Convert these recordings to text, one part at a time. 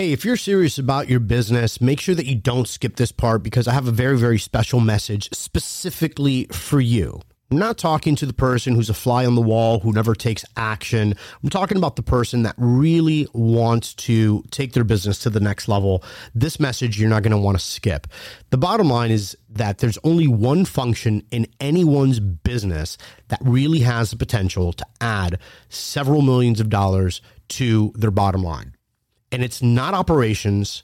Hey, if you're serious about your business, make sure that you don't skip this part because I have a very, very special message specifically for you. I'm not talking to the person who's a fly on the wall who never takes action. I'm talking about the person that really wants to take their business to the next level. This message you're not going to want to skip. The bottom line is that there's only one function in anyone's business that really has the potential to add several millions of dollars to their bottom line and it's not operations,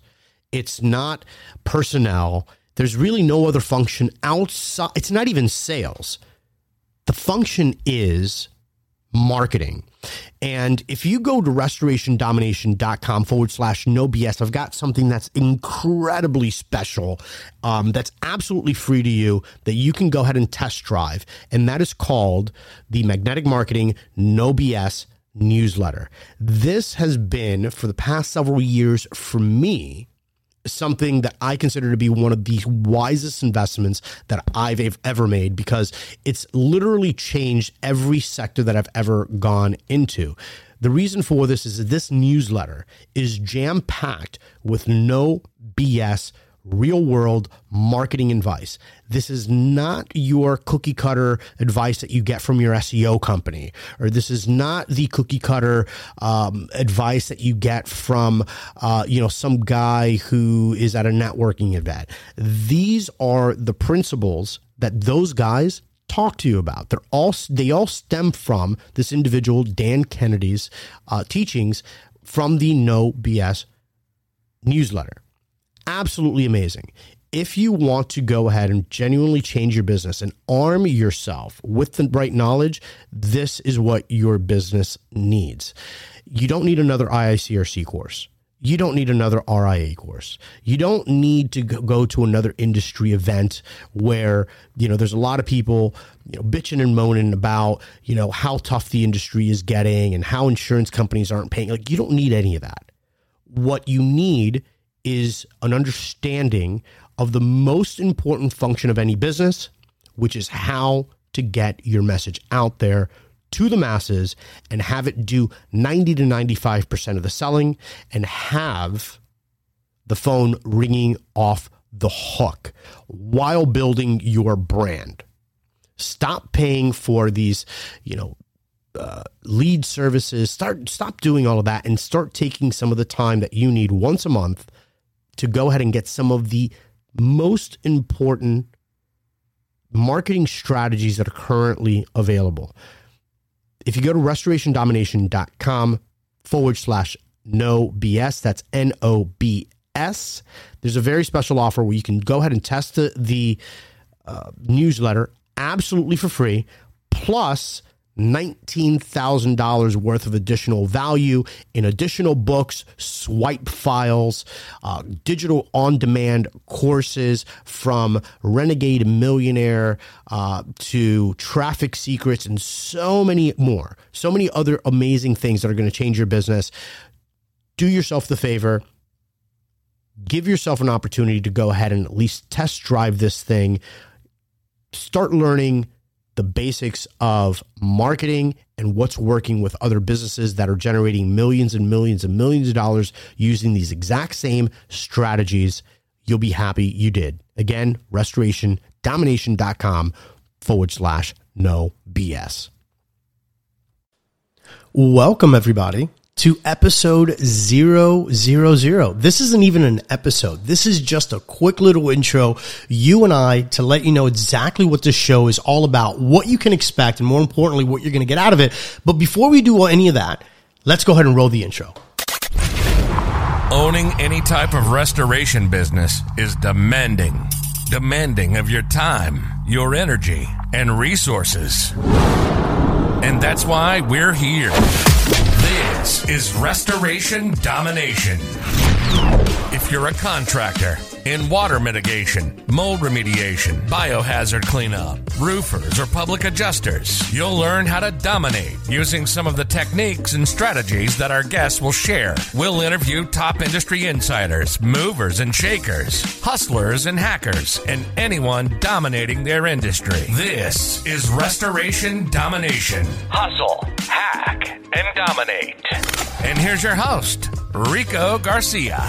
it's not personnel. There's really no other function outside. It's not even sales. The function is marketing. And if you go to restorationdomination.com forward slash no BS, I've got something that's incredibly special, um, that's absolutely free to you that you can go ahead and test drive. And that is called the Magnetic Marketing No BS newsletter. This has been, for the past several years, for me, something that I consider to be one of the wisest investments that I've ever made because it's literally changed every sector that I've ever gone into. The reason for this is that this newsletter is jam packed with no BS real world marketing advice. This is not your cookie cutter advice that you get from your SEO company, or this is not the cookie cutter um, advice that you get from, uh, you know, some guy who is at a networking event. These are the principles that those guys talk to you about. They're all they all stem from this individual Dan Kennedy's uh, teachings from the No BS newsletter absolutely amazing. If you want to go ahead and genuinely change your business and arm yourself with the right knowledge, this is what your business needs. You don't need another IICRC course. You don't need another RIA course. You don't need to go to another industry event where, you know, there's a lot of people, you know, bitching and moaning about, you know, how tough the industry is getting and how insurance companies aren't paying. Like, you don't need any of that. What you need is an understanding of the most important function of any business, which is how to get your message out there to the masses and have it do 90 to 95% of the selling and have the phone ringing off the hook while building your brand. Stop paying for these, you know, uh, lead services. Start stop doing all of that and start taking some of the time that you need once a month to go ahead and get some of the most important marketing strategies that are currently available. If you go to restorationdomination.com forward slash no BS, that's N O B S, there's a very special offer where you can go ahead and test the, the uh, newsletter absolutely for free, plus $19,000 worth of additional value in additional books, swipe files, uh, digital on demand courses from Renegade Millionaire uh, to Traffic Secrets, and so many more. So many other amazing things that are going to change your business. Do yourself the favor. Give yourself an opportunity to go ahead and at least test drive this thing. Start learning the basics of marketing and what's working with other businesses that are generating millions and millions and millions of dollars using these exact same strategies. You'll be happy you did. Again, restorationdomination.com forward slash no BS. Welcome, everybody to episode 000. This isn't even an episode. This is just a quick little intro, you and I, to let you know exactly what this show is all about, what you can expect, and more importantly, what you're going to get out of it. But before we do any of that, let's go ahead and roll the intro. Owning any type of restoration business is demanding. Demanding of your time, your energy, and resources. And that's why we're here this is Restoration Domination. If you're a contractor in water mitigation, mold remediation, biohazard cleanup, roofers, or public adjusters, you'll learn how to dominate using some of the techniques and strategies that our guests will share. We'll interview top industry insiders, movers and shakers, hustlers and hackers, and anyone dominating their industry. This is Restoration Domination. Hustle, hack, and dominate. And here's your host, Rico Garcia.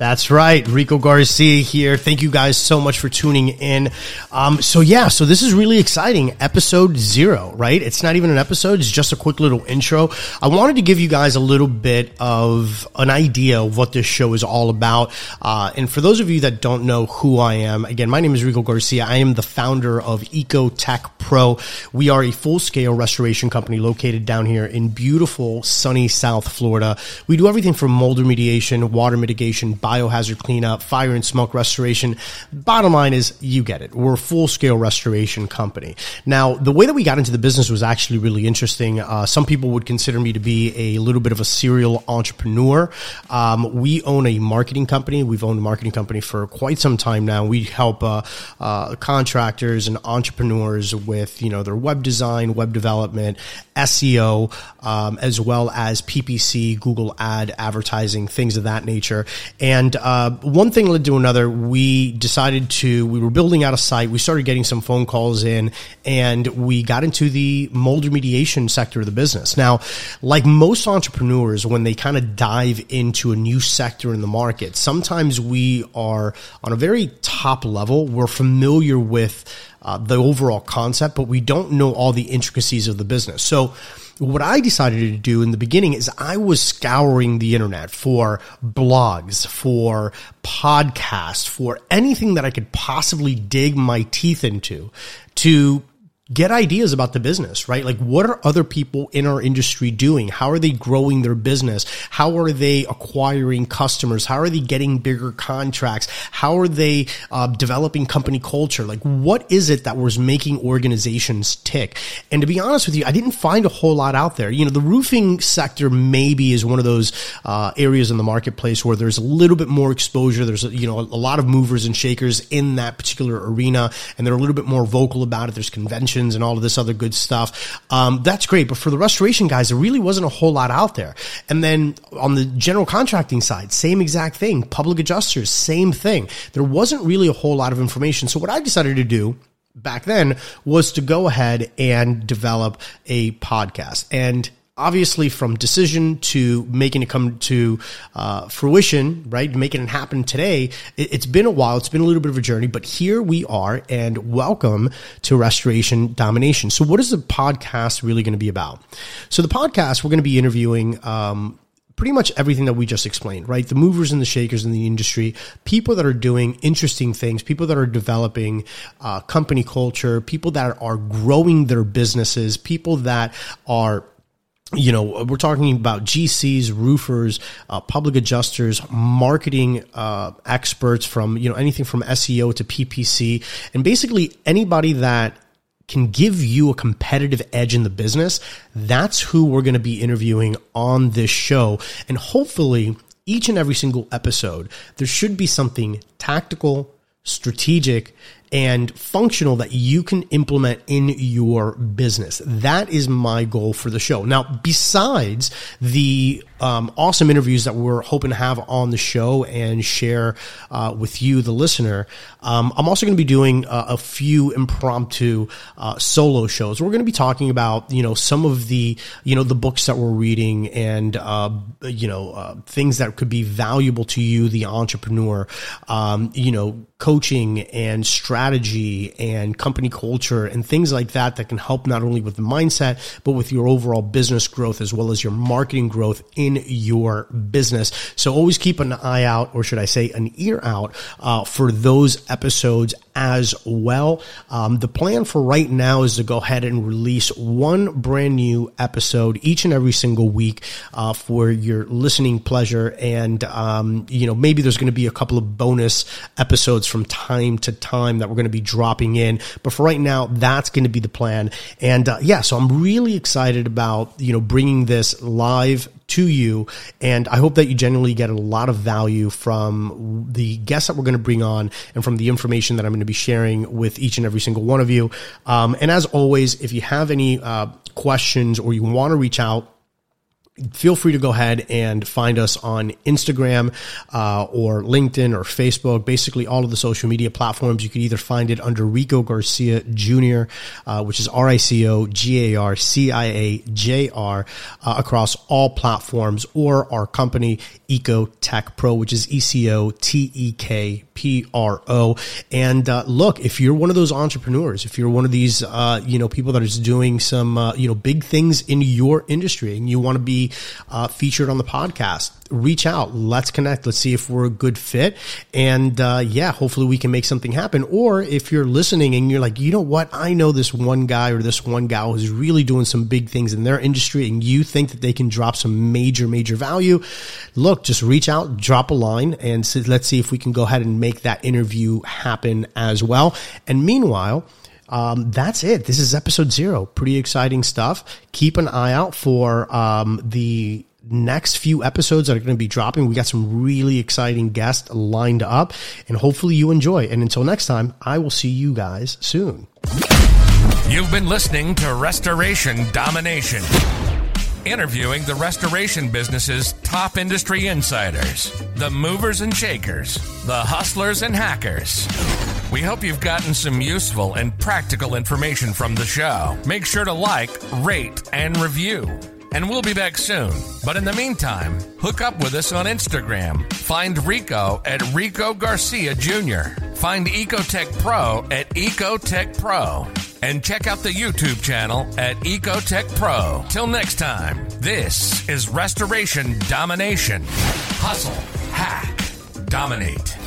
That's right. Rico Garcia here. Thank you guys so much for tuning in. Um, so yeah, so this is really exciting. Episode zero, right? It's not even an episode. It's just a quick little intro. I wanted to give you guys a little bit of an idea of what this show is all about. Uh, and for those of you that don't know who I am, again, my name is Rico Garcia. I am the founder of EcoTek Pro. We are a full scale restoration company located down here in beautiful sunny South Florida. We do everything from mold remediation, water mitigation, biohazard cleanup, fire and smoke restoration. Bottom line is you get it. We're a full scale restoration company. Now, the way that we got into the business was actually really interesting. Uh, some people would consider me to be a little bit of a serial entrepreneur. Um, we own a marketing company. We've owned a marketing company for quite some time now. We help uh, uh, contractors and entrepreneurs with you know their web design, web development, SEO, um, as well as PPC, Google ad advertising, things of that nature. And and uh, one thing led to another. We decided to, we were building out a site. We started getting some phone calls in and we got into the mold remediation sector of the business. Now, like most entrepreneurs, when they kind of dive into a new sector in the market, sometimes we are on a very top level. We're familiar with uh, the overall concept, but we don't know all the intricacies of the business. So, what I decided to do in the beginning is I was scouring the internet for blogs, for podcasts, for anything that I could possibly dig my teeth into to get ideas about the business, right? Like what are other people in our industry doing? How are they growing their business? How are they acquiring customers? How are they getting bigger contracts? How are they uh, developing company culture? Like what is it that was making organizations tick? And to be honest with you, I didn't find a whole lot out there. You know, the roofing sector maybe is one of those uh, areas in the marketplace where there's a little bit more exposure. There's, you know, a lot of movers and shakers in that particular arena and they're a little bit more vocal about it. There's conventions and all of this other good stuff. Um, that's great. But for the restoration guys, there really wasn't a whole lot out there. And then on the general contracting side, same exact thing. Public adjusters, same thing. There wasn't really a whole lot of information. So what I decided to do back then was to go ahead and develop a podcast. And obviously from decision to making it come to uh, fruition, right? Making it happen today. It, has been a while. It's been a little bit of a journey, but here we are and welcome to Restoration Domination. So what is the podcast really going to be about? So the podcast, we're going to be interviewing, um, pretty much everything that we just explained, right? The movers and the shakers in the industry, people that are doing interesting things, people that are developing uh, company culture, people that are growing their businesses, people that are you know, we're talking about GCs, roofers, uh, public adjusters, marketing uh, experts from, you know, anything from SEO to PPC, and basically anybody that can give you a competitive edge in the business. That's who we're going to be interviewing on this show. And hopefully, each and every single episode, there should be something tactical, strategic, and functional that you can implement in your business. That is my goal for the show. Now, besides the um, awesome interviews that we're hoping to have on the show and share uh, with you, the listener, um, I'm also going to be doing uh, a few impromptu uh, solo shows. We're going to be talking about you know some of the you know the books that we're reading and uh, you know uh, things that could be valuable to you, the entrepreneur. Um, you know, coaching and strategy and company culture and things like that that can help not only with the mindset but with your overall business growth as well as your marketing growth in in your business. So always keep an eye out, or should I say, an ear out uh, for those episodes as well. Um, the plan for right now is to go ahead and release one brand new episode each and every single week uh, for your listening pleasure. And, um, you know, maybe there's going to be a couple of bonus episodes from time to time that we're going to be dropping in. But for right now, that's going to be the plan. And uh, yeah, so I'm really excited about, you know, bringing this live to you. And I hope that you genuinely get a lot of value from the guests that we're going to bring on and from the information that I'm going to be sharing with each and every single one of you. Um, and as always, if you have any uh, questions or you want to reach out, feel free to go ahead and find us on Instagram uh, or LinkedIn or Facebook, basically all of the social media platforms. You can either find it under Rico Garcia Jr., uh, which is R I C O G A R C I A J R, uh, across all platforms, or our company, Eco Tek Pro, which is E C O T E K P R O. And uh, look, if you're one of those entrepreneurs, if you're one of these, uh, you know, people that is doing some, uh, you know, big things in your industry and you want to uh, featured on the podcast, reach out. Let's connect. Let's see if we're a good fit. And uh, yeah, hopefully we can make something happen. Or if you're listening and you're like, you know what? I know this one guy or this one gal who's really doing some big things in their industry and you think that they can drop some major, major value. Look, just reach out, drop a line and see, let's see if we can go ahead and make that interview happen as well. And meanwhile, um, that's it. This is episode zero. Pretty exciting stuff. Keep an eye out for um, the next few episodes that are going to be dropping. We got some really exciting guests lined up, and hopefully you enjoy. And until next time, I will see you guys soon. You've been listening to Restoration Domination, interviewing the restoration business's top industry insiders, the movers and shakers, the hustlers and hackers. We hope you've gotten some useful and practical information from the show. Make sure to like, rate, and review. And we'll be back soon. But in the meantime, hook up with us on Instagram. Find Rico at Rico Garcia Jr. Find Ecotek Pro at Ecotek Pro. And check out the YouTube channel at Ecotek Pro. Till next time, this is Restoration Domination. Hustle, hack, dominate.